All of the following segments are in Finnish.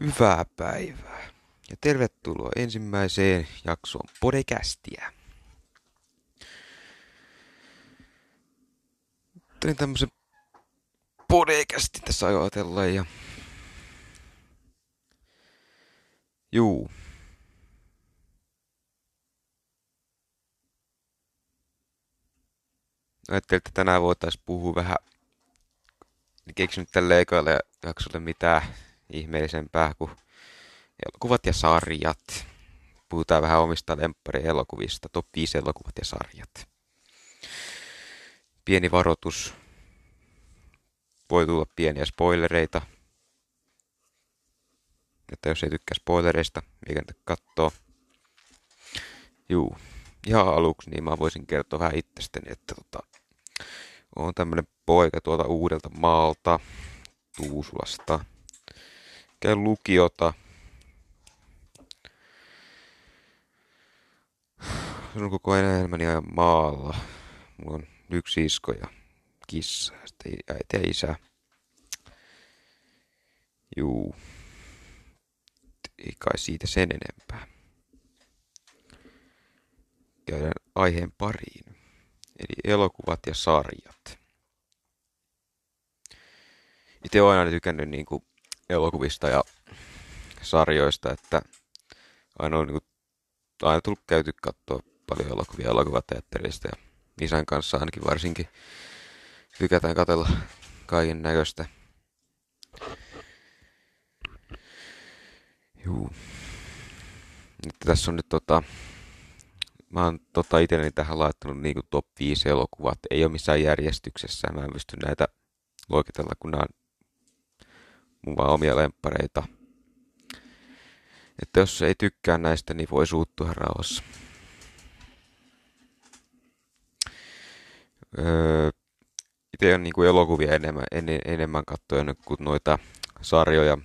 Hyvää päivää ja tervetuloa ensimmäiseen jaksoon Podekästiä. Tein tämmösen Podekästi tässä ajatella ja... Juu. Ajattelin, että tänään voitaisiin puhua vähän keksinyt tälle ekalle jaksolle mitään ihmeellisempää kuin elokuvat ja sarjat. Puhutaan vähän omista elokuvista, top 5 elokuvat ja sarjat. Pieni varoitus. Voi tulla pieniä spoilereita. Että jos ei tykkää spoilereista, eikä niitä kattoo. Juu. Ihan aluksi niin mä voisin kertoa vähän itsestäni, että tota, on tämmönen poika tuolta uudelta maalta, Tuusulasta. Käy lukiota. on koko elämäni ajan maalla. Mulla on yksi isko ja kissa sitten äiti ja isä. Juu. Ei kai siitä sen enempää. Käydään aiheen pariin. Eli elokuvat ja sarjat. Itse olen aina tykännyt niin kuin elokuvista ja sarjoista, että aina on niin aina tullut käyty katsoa paljon elokuvia elokuvateatterista ja isän kanssa ainakin varsinkin tykätään katella kaiken näköistä. Juu. Nyt tässä on nyt tota, mä oon tota itselleni tähän laittanut niinku top 5 elokuvat. Ei ole missään järjestyksessä. Mä en pysty näitä luokitella, kun nämä on mun vaan omia lemppareita. Että jos ei tykkää näistä, niin voi suuttua rauhassa. Öö, itse on niinku elokuvia enemmän, en, enemmän katsoen kuin noita sarjoja.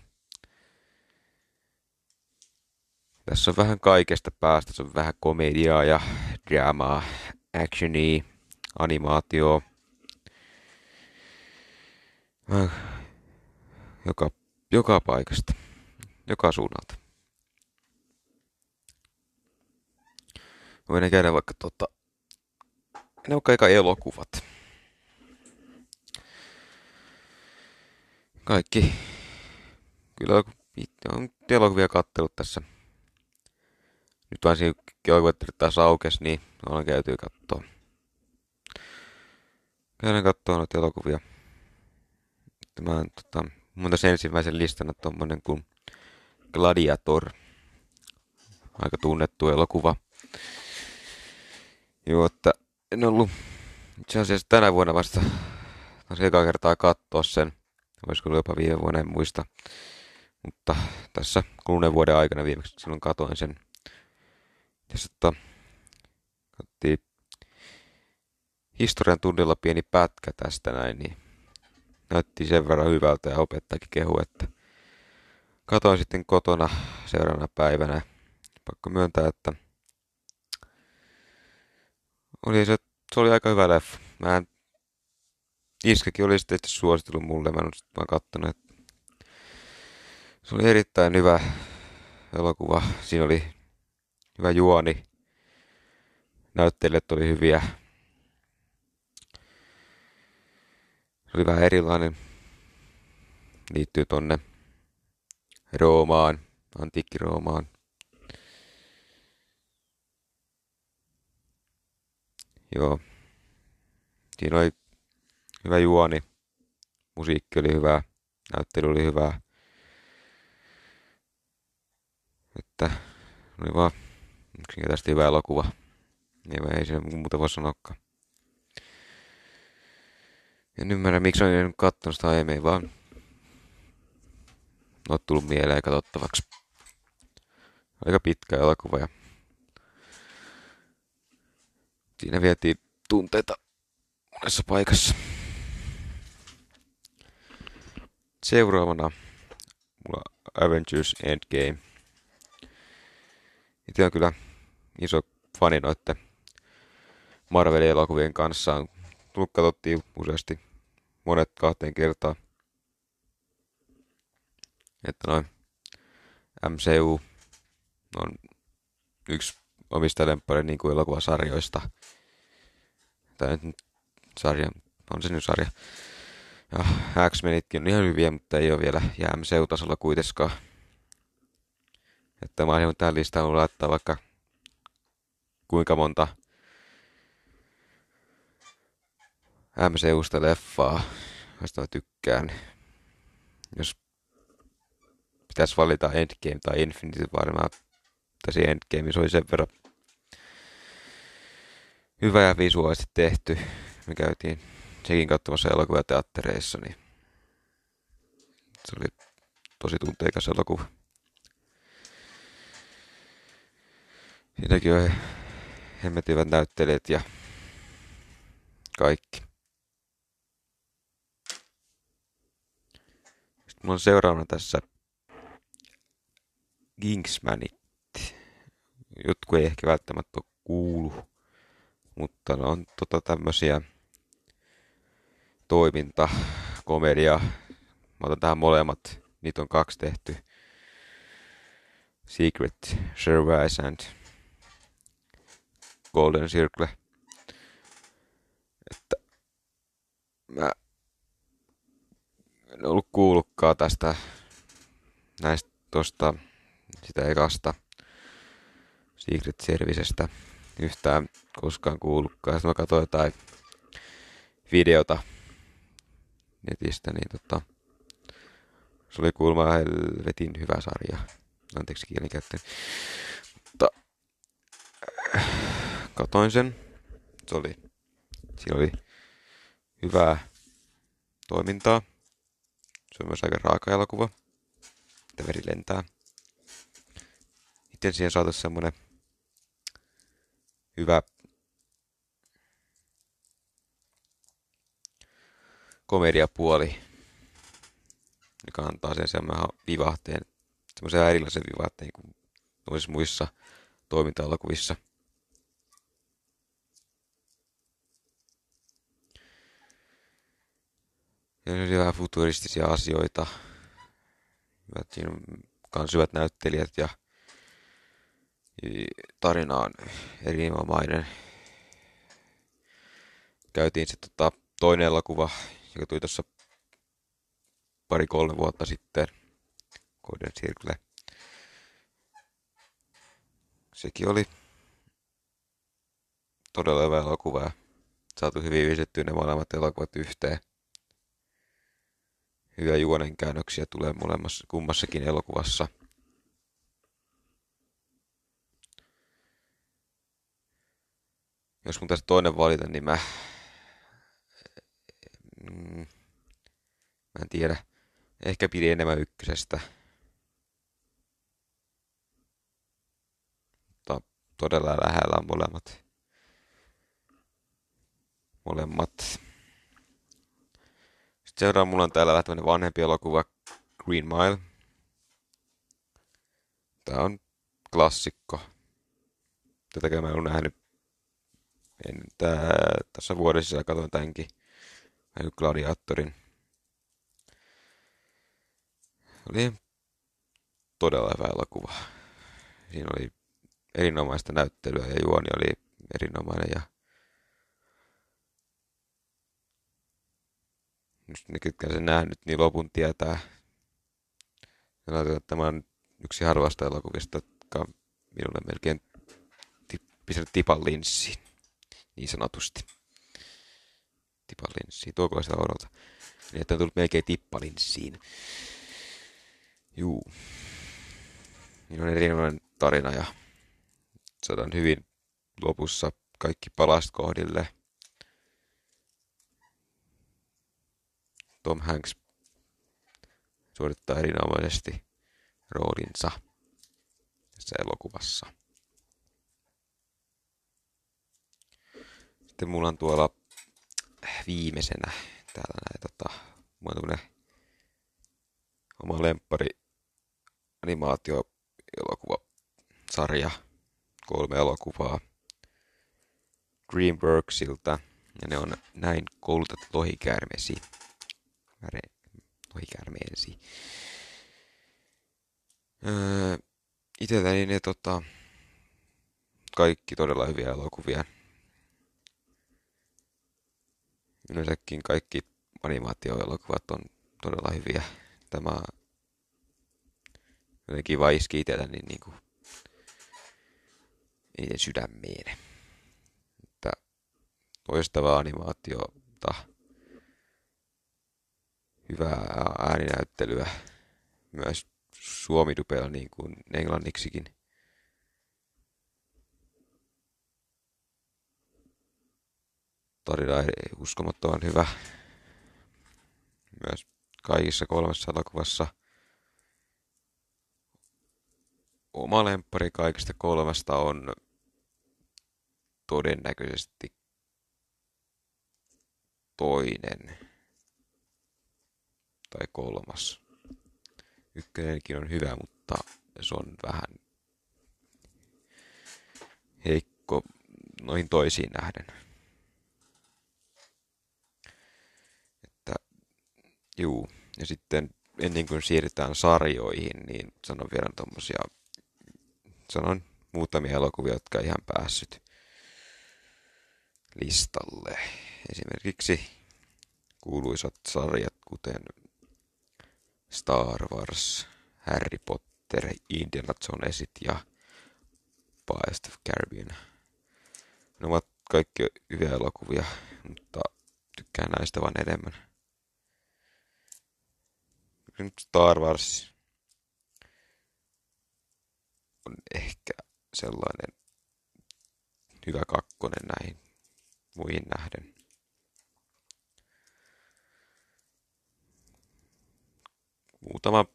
Tässä on vähän kaikesta päästä. Se on vähän komediaa ja dramaa, actionia, animaatio. Joka, joka paikasta. Joka suunnalta. Voin käydä vaikka tota... Ne vaikka eka elokuvat. Kaikki. Kyllä on elokuvia kattelut tässä nyt vaan siinä elokuvateatterit taas aukesi, niin olen käyty katsoa. Käydään katsoa noita elokuvia. Tämä on tota, mun tässä ensimmäisen listana tommonen kuin Gladiator. Aika tunnettu elokuva. Joo, että en ollut itse asiassa tänä vuonna vasta taas eka kertaa katsoa sen. Olisiko jopa viime vuonna, en muista. Mutta tässä kuluneen vuoden aikana viimeksi silloin katoin sen ja sitten katsottiin historian tunnilla pieni pätkä tästä näin, niin näytti sen verran hyvältä ja opettajakin kehu, että katoin sitten kotona seuraavana päivänä. Pakko myöntää, että oli se, se oli aika hyvä leffa. Mä en, Iskäkin oli sitten suositellut mulle, mä en vaan kattonut, että se oli erittäin hyvä elokuva. Siinä oli hyvä juoni. Näyttelijät oli hyviä. Se oli vähän erilainen. Liittyy tonne Roomaan, antiikki-Roomaan. Joo. Siinä oli hyvä juoni. Musiikki oli hyvä. Näyttely oli hyvä. Että oli vaan yksinkertaisesti hyvä elokuva. Niin ei se muuta voi sanoakaan. En ymmärrä, miksi olen katsonut sitä aiemmin, vaan on tullut mieleen katsottavaksi. Aika pitkä elokuva ja siinä vietiin tunteita monessa paikassa. Seuraavana mulla Avengers Endgame. Itse on kyllä iso fani noitte Marvelin elokuvien kanssa. On tullut katsottiin useasti monet kahteen kertaan. Että noin MCU on yksi omista lemppari niin kuin elokuvasarjoista. Tai nyt sarja, on se nyt sarja. Ja X-Menitkin on ihan hyviä, mutta ei ole vielä ja MCU-tasolla kuitenkaan. Että mä oon tähän listaan laittaa vaikka kuinka monta MCUsta leffaa, josta mä tykkään. Jos pitäisi valita Endgame tai Infinity War, mä tässä Endgame se oli sen verran hyvä ja visuaalisesti tehty. Me käytiin sekin katsomassa elokuvateattereissa, niin se oli tosi tunteikas elokuva. Siinäkin on hemmetivät näyttelijät ja kaikki. Sitten mulla on seuraavana tässä Kingsmanit. Jotkut ei ehkä välttämättä ole kuulu, mutta ne on tota tämmösiä toiminta, komedia. Mä otan tähän molemmat. Niitä on kaksi tehty. Secret Service and Golden Circle. Että mä ollut kuullutkaan tästä näistä tosta sitä ekasta Secret Servicestä yhtään koskaan kuullutkaan. Sitten mä katsoin jotain videota netistä, niin tota, se oli kuulemma helvetin hyvä sarja. Anteeksi kielikäyttäjä. Mutta katoin sen. Se oli, siinä oli hyvää toimintaa. Se on myös aika raaka elokuva. Että veri lentää. Miten siihen saataisiin semmonen hyvä komediapuoli, joka antaa sen semmoinen vivahteen, semmoisen erilaisen vivahteen kuin noissa muissa toiminta-elokuvissa. Ja se vähän futuristisia asioita. Siinä on kans hyvät näyttelijät ja tarina on erinomainen. Käytiin sitten tota, toinen elokuva, joka tuli tuossa pari-kolme vuotta sitten, Golden Circle. Sekin oli todella hyvä elokuva ja saatu hyvin yhdistettyä ne molemmat elokuvat yhteen. Hyviä juonenkäännöksiä tulee molemmassa kummassakin elokuvassa. Jos mun tässä toinen valita, niin mä... Mm, mä en tiedä. Ehkä pidin enemmän ykkösestä. Mutta todella lähellä on molemmat. Molemmat. Sitten seuraava mulla on täällä vähän tämmönen vanhempi elokuva Green Mile. Tää on klassikko. Tätäkään mä en ole nähnyt en, tää, tässä vuodessa sisällä katsoin tämänkin. Näin Gladiatorin. Oli todella hyvä elokuva. Siinä oli erinomaista näyttelyä ja juoni oli erinomainen ja ne, ketkä sen nähnyt, niin lopun tietää. Sanotaan, että tämä on yksi harvasta elokuvista, jotka minulle melkein pistänyt tipan linssiin niin sanotusti. Tippalinssiin. Tuoko sitä odolta? Niin, että on tullut melkein tippalinssiin. Juu. Niin on erinomainen tarina ja saadaan hyvin lopussa kaikki palast kohdille. Tom Hanks suorittaa erinomaisesti roolinsa tässä elokuvassa. Sitten mulla on tuolla viimeisenä täällä näin tota, mulla on oma lemppari animaatio elokuva sarja, kolme elokuvaa Dreamworksilta ja ne on näin koulutettu lohikäärmeesi. Lohikäärmeesi. Öö, itselläni ne tota, kaikki todella hyviä elokuvia. Yleensäkin kaikki animaatioelokuvat on todella hyviä. Tämä jotenkin vaiski itselläni niin kuin niiden sydämeen. Että loistavaa animaatiota, hyvää ääninäyttelyä, myös suomidupella niin kuin englanniksikin. Tarina uskomattoman hyvä. Myös kaikissa kolmessa elokuvassa. Oma lemppari kaikista kolmesta on todennäköisesti toinen tai kolmas. Ykkönenkin on hyvä, mutta se on vähän heikko noihin toisiin nähden. Että, juu. Ja sitten ennen kuin siirrytään sarjoihin, niin sanon vielä tommosia, sanon muutamia elokuvia, jotka ihan päässyt listalle. Esimerkiksi kuuluisat sarjat, kuten Star Wars, Harry Potter, Indiana Jonesit ja Pirates of Caribbean. Ne ovat kaikki hyviä elokuvia, mutta tykkään näistä vaan enemmän. Nyt Star Wars on ehkä sellainen hyvä kakkonen näihin muihin nähden. Muutama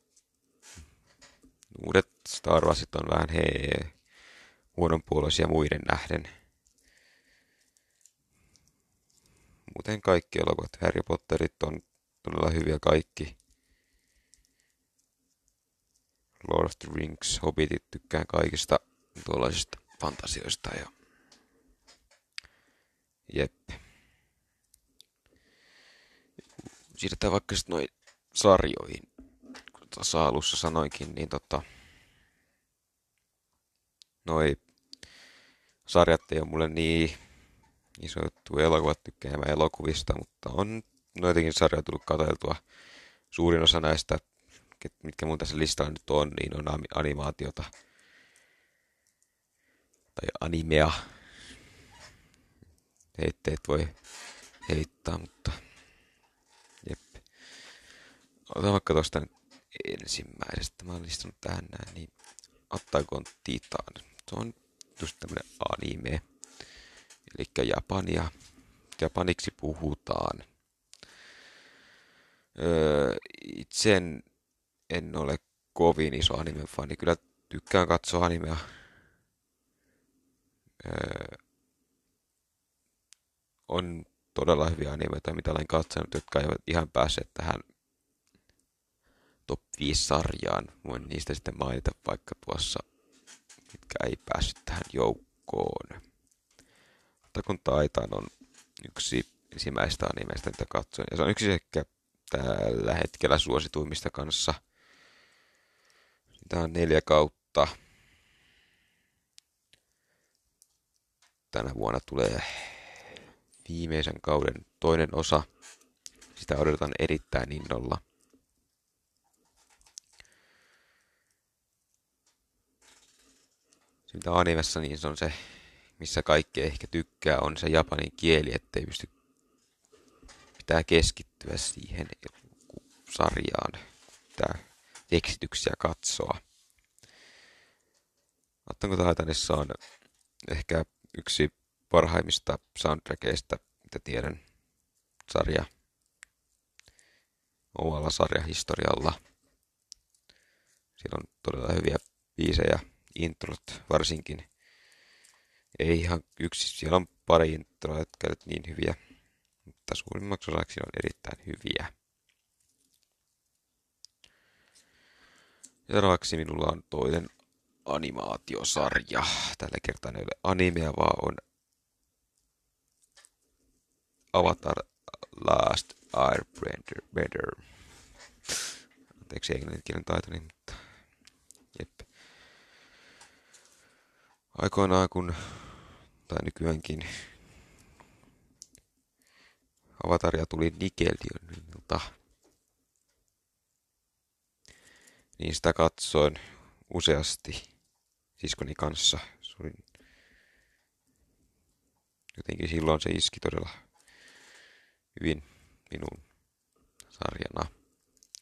uudet Star Warsit on vähän he huononpuoloisia muiden nähden. Muuten kaikki elokuvat, Harry Potterit on todella hyviä kaikki. Lord of the Rings, Hobbitit, tykkään kaikista tuollaisista fantasioista ja jep. Siirretään vaikka sitten noin sarjoihin tuossa alussa sanoinkin, niin tota, noi sarjat ei ole mulle niin iso juttu. Elokuvat tykkään elokuvista, mutta on noitakin sarjoja tullut katseltua. Suurin osa näistä, mitkä mun tässä listalla nyt on, niin on animaatiota tai animea. Heitteet voi heittää, mutta jep. Otan vaikka tosta nyt ensimmäisestä. Mä oon listannut tähän näin, niin Attack on Titan. Se on just tämmönen anime. Eli Japania. Japaniksi puhutaan. Öö, itse en, en ole kovin iso anime-fani. Kyllä tykkään katsoa animea. Öö, on todella hyviä animeita, mitä olen katsonut, jotka eivät ihan päässeet tähän top 5 sarjaan. Voin niistä sitten mainita vaikka tuossa, mitkä ei päässyt tähän joukkoon. Mutta kun Taitan on yksi ensimmäistä animeista, mitä katsoin. Ja se on yksi ehkä tällä hetkellä suosituimmista kanssa. Sitä on neljä kautta. Tänä vuonna tulee viimeisen kauden toinen osa. Sitä odotan erittäin innolla. Se mitä animessa, niin se on se, missä kaikki ehkä tykkää, on se japanin kieli, ettei pysty pitää keskittyä siihen sarjaan, pitää tekstityksiä katsoa. Ottanko Titanissa on ehkä yksi parhaimmista soundtrackeista, mitä tiedän, sarja omalla sarjahistorialla. Siellä on todella hyviä biisejä introt varsinkin. Ei ihan yksi, siellä on pari introa, jotka ovat niin hyviä, mutta suurimmaksi osaksi on erittäin hyviä. Seuraavaksi minulla on toinen animaatiosarja. Tällä kertaa ei ole animea, vaan on Avatar Last Airbender. Anteeksi englanninkielen taitoni, mutta jep. Aikoinaan kun, tai nykyäänkin, Avataria tuli Nickelodeonilta, niin sitä katsoin useasti siskoni kanssa. Oli jotenkin silloin se iski todella hyvin minun sarjana.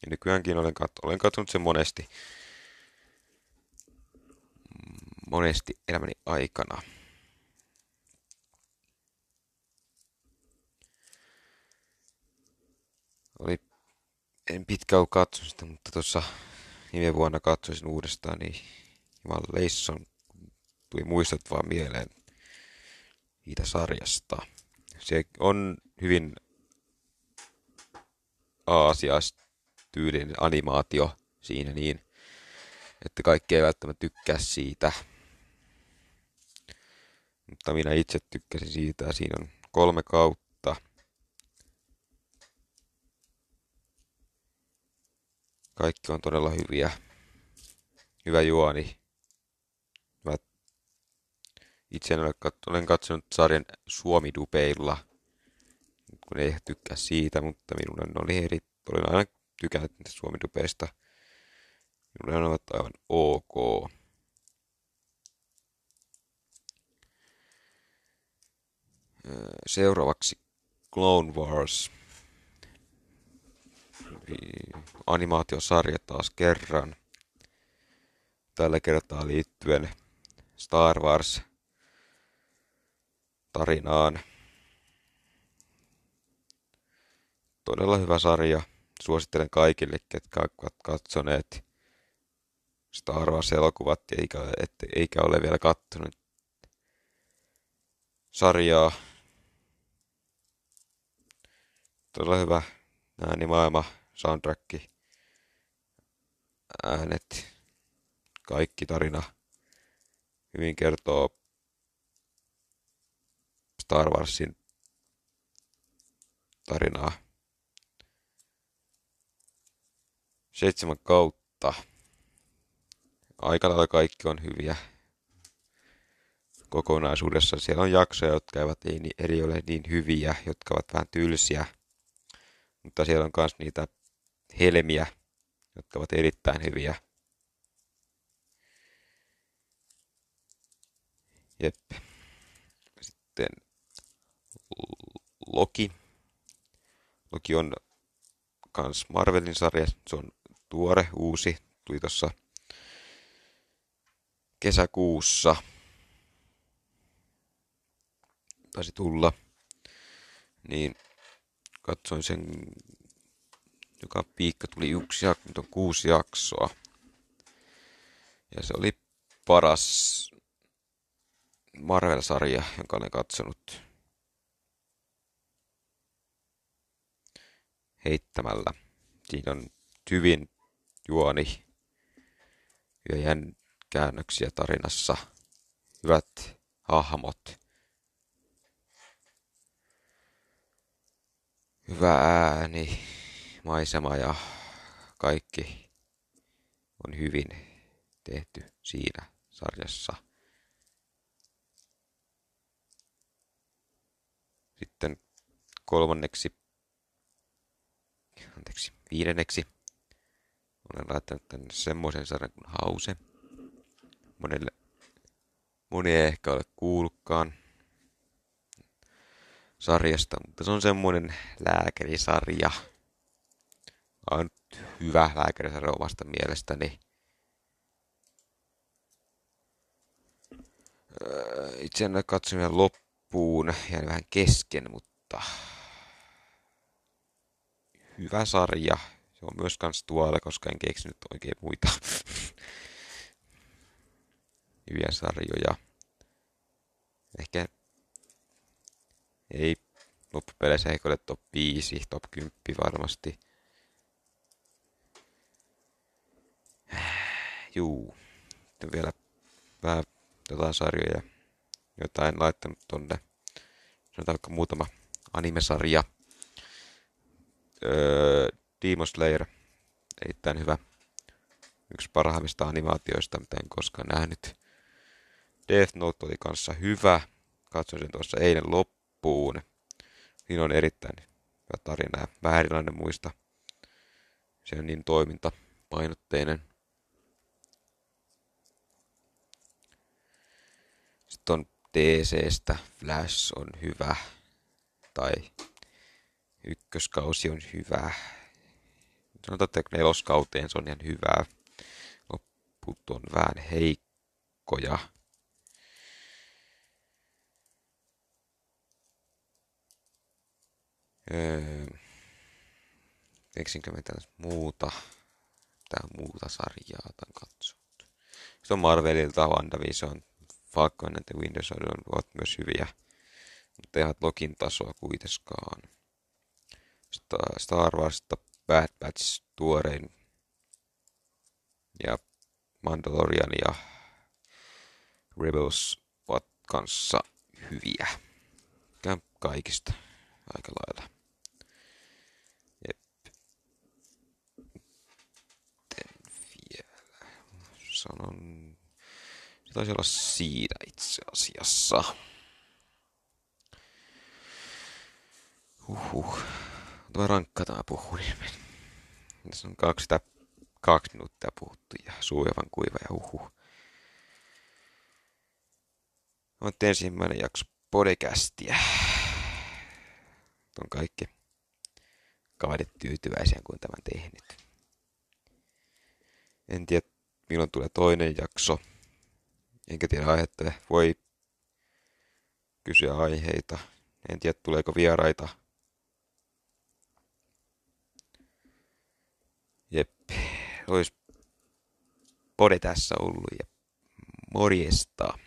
Ja nykyäänkin olen, kat- olen katsonut sen monesti, monesti elämäni aikana. Oli, en pitkään katsonut sitä, mutta tuossa viime vuonna katsoisin uudestaan, niin Jumal Leisson tuli muistot vaan mieleen siitä sarjasta. Se on hyvin aasiaistyylinen animaatio siinä niin, että kaikki ei välttämättä tykkää siitä. Mutta minä itse tykkäsin siitä ja siinä on kolme kautta. Kaikki on todella hyviä. Hyvä juoni. Mä itse en ole kat- olen katsonut sarjan Suomi-dupeilla, kun ei tykkää siitä, mutta minun oli eri, olen aina tykännyt Suomi-dupeista. Minulle ne ovat aivan ok. Seuraavaksi Clone Wars. Animaatiosarja taas kerran. Tällä kertaa liittyen Star Wars tarinaan. Todella hyvä sarja. Suosittelen kaikille, ketkä ovat katsoneet Star Wars-elokuvat eikä, eikä ole vielä kattonut sarjaa. Todella hyvä äänimaailma, soundtrack, äänet, kaikki tarina hyvin kertoo Star Warsin tarinaa. Seitsemän kautta. Aika lailla kaikki on hyviä kokonaisuudessa. Siellä on jaksoja, jotka eivät eri ole niin hyviä, jotka ovat vähän tylsiä. Mutta siellä on myös niitä helmiä, jotka ovat erittäin hyviä. Jep. Sitten Loki. Loki on kans Marvelin sarja. Se on tuore, uusi. Tuli tuossa kesäkuussa taisi tulla, niin katsoin sen, joka piikka tuli yksi jakso, on kuusi jaksoa. Ja se oli paras Marvel-sarja, jonka olen katsonut heittämällä. Siinä on hyvin juoni, ja käännöksiä tarinassa, hyvät hahmot, hyvä ääni, maisema ja kaikki on hyvin tehty siinä sarjassa. Sitten kolmanneksi, anteeksi, viidenneksi olen laittanut tänne semmoisen sarjan kuin Hause. Monelle, moni ei ehkä ole kuullutkaan sarjasta, mutta se on semmoinen lääkärisarja. On hyvä lääkärisarja omasta mielestäni. Öö, itse en ole katsonut loppuun, jäin vähän kesken, mutta hyvä sarja. Se on myös kans tuolla, koska en keksinyt oikein muita hyviä sarjoja. Ehkä ei loppupeleissä ehkä ole top 5, top 10 varmasti. Juu. Sitten vielä vähän jotain sarjoja, jotain laittanut tonne. Sanotaan vaikka muutama animesarja. Öö, Demon Slayer. Erittäin hyvä. Yksi parhaimmista animaatioista, mitä en koskaan nähnyt. Death Note oli kanssa hyvä. Katsoin sen tuossa eilen loppuun. Siinä on erittäin hyvä tarina ja vähän erilainen muista. Se on niin toimintapainotteinen. Sitten on DCstä. Flash on hyvä. Tai ykköskausi on hyvä. Sanotaan, että neloskauteen se on ihan hyvää. Lopput on vähän heikkoja. Öö, keksinkö mitä muuta, tää muuta sarjaa tämän katsonut. Sitten on Marvelilta WandaVision, Falcon and the Winter Soldier ovat myös hyviä, mutta eivät Lokin tasoa kuitenkaan. Star Warsista Bad Batch tuorein ja Mandalorian ja Rebels ovat kanssa hyviä. Kaikista aika lailla. Jep. Miten vielä? Sanon... Se taisi olla siitä itse asiassa. Uhuh. Tämä rankka tämä puhuminen. Tässä on kaksi, kaksi minuuttia puhuttu ja suu aivan kuiva ja uhuh. On ensimmäinen jakso podcastia. On kaikki kaverit tyytyväisiä, kun tämän tehnyt. En tiedä, milloin tulee toinen jakso. Enkä tiedä aihetta. Voi kysyä aiheita. En tiedä, tuleeko vieraita Jep, olisi pode tässä ollut ja morjesta.